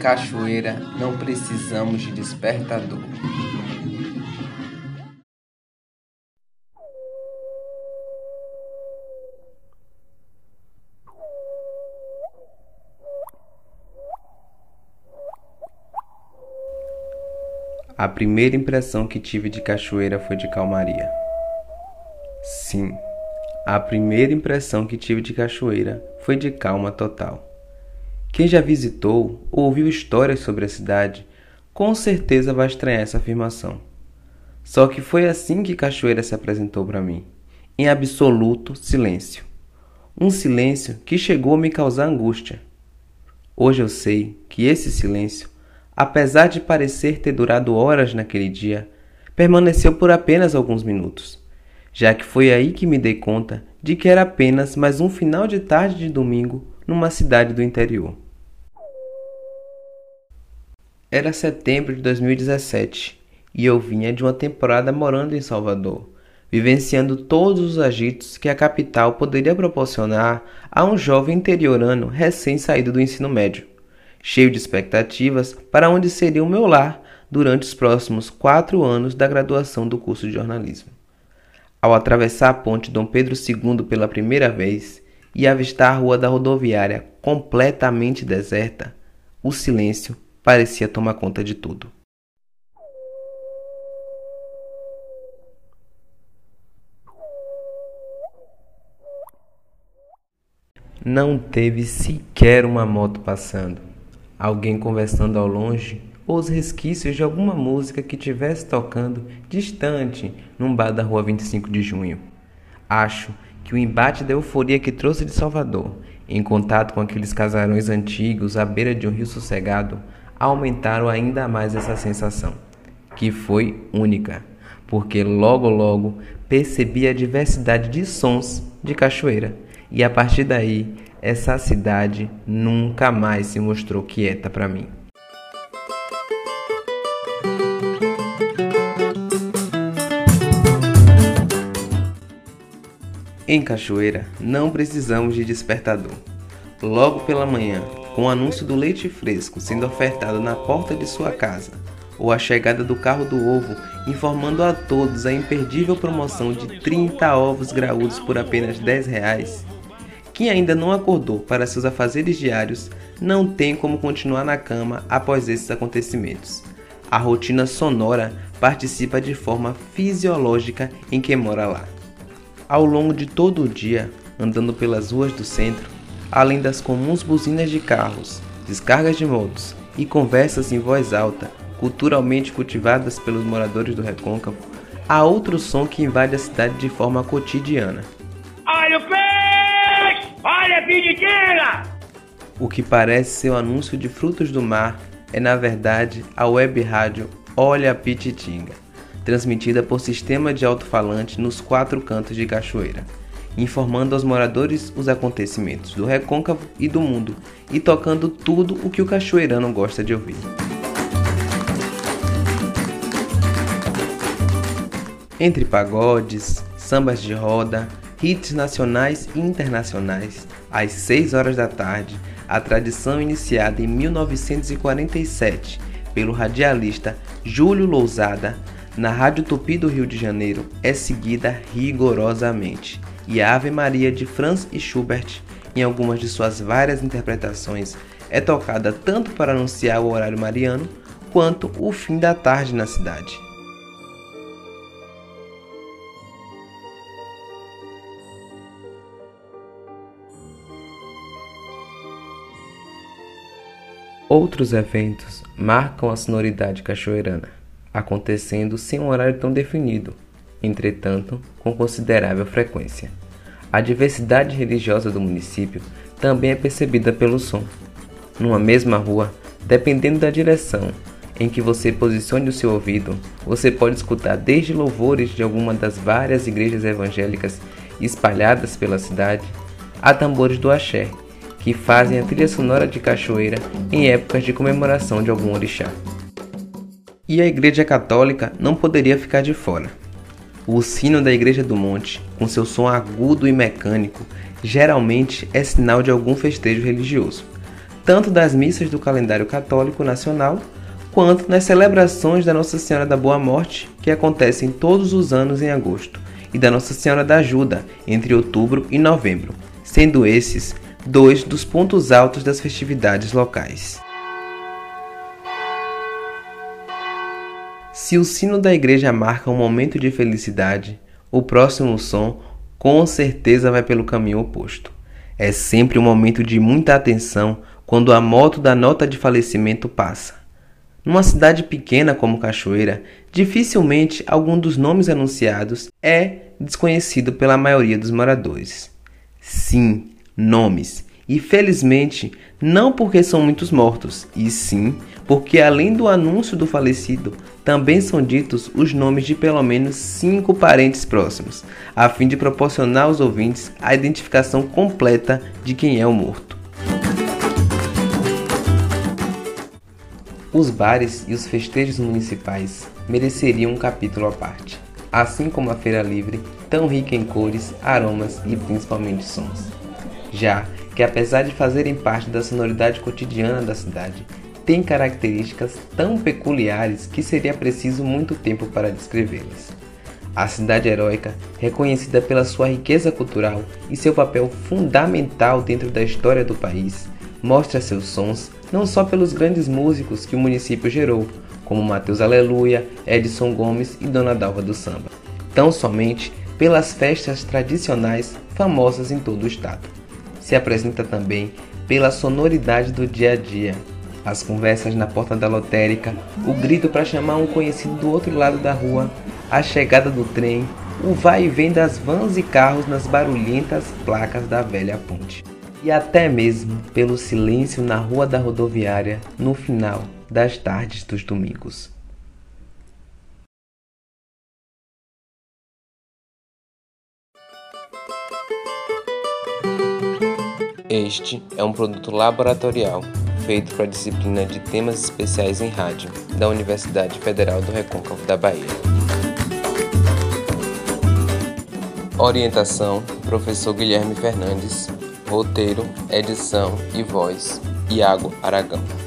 cachoeira não precisamos de despertador. A primeira impressão que tive de cachoeira foi de calmaria. Sim, a primeira impressão que tive de cachoeira foi de calma total. Quem já visitou ou ouviu histórias sobre a cidade, com certeza vai estranhar essa afirmação. Só que foi assim que Cachoeira se apresentou para mim, em absoluto silêncio. Um silêncio que chegou a me causar angústia. Hoje eu sei que esse silêncio, apesar de parecer ter durado horas naquele dia, permaneceu por apenas alguns minutos, já que foi aí que me dei conta de que era apenas mais um final de tarde de domingo numa cidade do interior. Era setembro de 2017 e eu vinha de uma temporada morando em Salvador, vivenciando todos os agitos que a capital poderia proporcionar a um jovem interiorano recém-saído do ensino médio, cheio de expectativas para onde seria o meu lar durante os próximos quatro anos da graduação do curso de jornalismo. Ao atravessar a ponte Dom Pedro II pela primeira vez, e avistar a rua da rodoviária completamente deserta, o silêncio parecia tomar conta de tudo. Não teve sequer uma moto passando, alguém conversando ao longe ou os resquícios de alguma música que tivesse tocando distante num bar da rua 25 de junho. Acho que o embate da euforia que trouxe de Salvador, em contato com aqueles casarões antigos à beira de um rio sossegado, aumentaram ainda mais essa sensação, que foi única, porque logo logo percebi a diversidade de sons de Cachoeira, e a partir daí essa cidade nunca mais se mostrou quieta para mim. Em Cachoeira, não precisamos de despertador. Logo pela manhã, com o anúncio do leite fresco sendo ofertado na porta de sua casa, ou a chegada do carro do ovo informando a todos a imperdível promoção de 30 ovos graúdos por apenas 10 reais, quem ainda não acordou para seus afazeres diários não tem como continuar na cama após esses acontecimentos. A rotina sonora participa de forma fisiológica em quem mora lá. Ao longo de todo o dia, andando pelas ruas do centro, além das comuns buzinas de carros, descargas de motos e conversas em voz alta, culturalmente cultivadas pelos moradores do Recôncavo, há outro som que invade a cidade de forma cotidiana. Olha o peixe! Olha a peditina! O que parece ser o anúncio de frutos do mar é na verdade a web rádio Olha a Pititinga transmitida por sistema de alto-falante nos quatro cantos de Cachoeira, informando aos moradores os acontecimentos do recôncavo e do mundo e tocando tudo o que o cachoeirano gosta de ouvir. Entre pagodes, sambas de roda, hits nacionais e internacionais, às 6 horas da tarde, a tradição iniciada em 1947 pelo radialista Júlio Lousada na Rádio Tupi do Rio de Janeiro é seguida rigorosamente, e a Ave Maria de Franz e Schubert, em algumas de suas várias interpretações, é tocada tanto para anunciar o horário mariano quanto o fim da tarde na cidade. Outros eventos marcam a sonoridade cachoeirana acontecendo sem um horário tão definido, entretanto, com considerável frequência. A diversidade religiosa do município também é percebida pelo som. Numa mesma rua, dependendo da direção em que você posicione o seu ouvido, você pode escutar desde louvores de alguma das várias igrejas evangélicas espalhadas pela cidade, a tambores do axé, que fazem a trilha sonora de cachoeira em épocas de comemoração de algum orixá e a Igreja Católica não poderia ficar de fora. O sino da Igreja do Monte, com seu som agudo e mecânico, geralmente é sinal de algum festejo religioso. tanto das missas do calendário católico nacional, quanto nas celebrações da Nossa Senhora da Boa Morte, que acontecem todos os anos em agosto, e da Nossa Senhora da Ajuda, entre outubro e novembro, sendo esses dois dos pontos altos das festividades locais. Se o sino da igreja marca um momento de felicidade, o próximo som com certeza vai pelo caminho oposto. É sempre um momento de muita atenção quando a moto da nota de falecimento passa. Numa cidade pequena como Cachoeira, dificilmente algum dos nomes anunciados é desconhecido pela maioria dos moradores. Sim, nomes. E felizmente, não porque são muitos mortos, e sim porque além do anúncio do falecido, também são ditos os nomes de pelo menos cinco parentes próximos, a fim de proporcionar aos ouvintes a identificação completa de quem é o morto. Os bares e os festejos municipais mereceriam um capítulo à parte, assim como a Feira Livre, tão rica em cores, aromas e principalmente sons. Já que, apesar de fazerem parte da sonoridade cotidiana da cidade, têm características tão peculiares que seria preciso muito tempo para descrevê-las. A cidade heróica, reconhecida pela sua riqueza cultural e seu papel fundamental dentro da história do país, mostra seus sons não só pelos grandes músicos que o município gerou, como Matheus Aleluia, Edson Gomes e Dona Dalva do Samba, tão somente pelas festas tradicionais famosas em todo o estado. Se apresenta também pela sonoridade do dia a dia, as conversas na porta da lotérica, o grito para chamar um conhecido do outro lado da rua, a chegada do trem, o vai e vem das vans e carros nas barulhentas placas da velha ponte e até mesmo pelo silêncio na rua da rodoviária no final das tardes dos domingos. Este é um produto laboratorial feito para a disciplina de temas especiais em rádio da Universidade Federal do Recôncavo da Bahia. Orientação: Professor Guilherme Fernandes. Roteiro, edição e voz: Iago Aragão.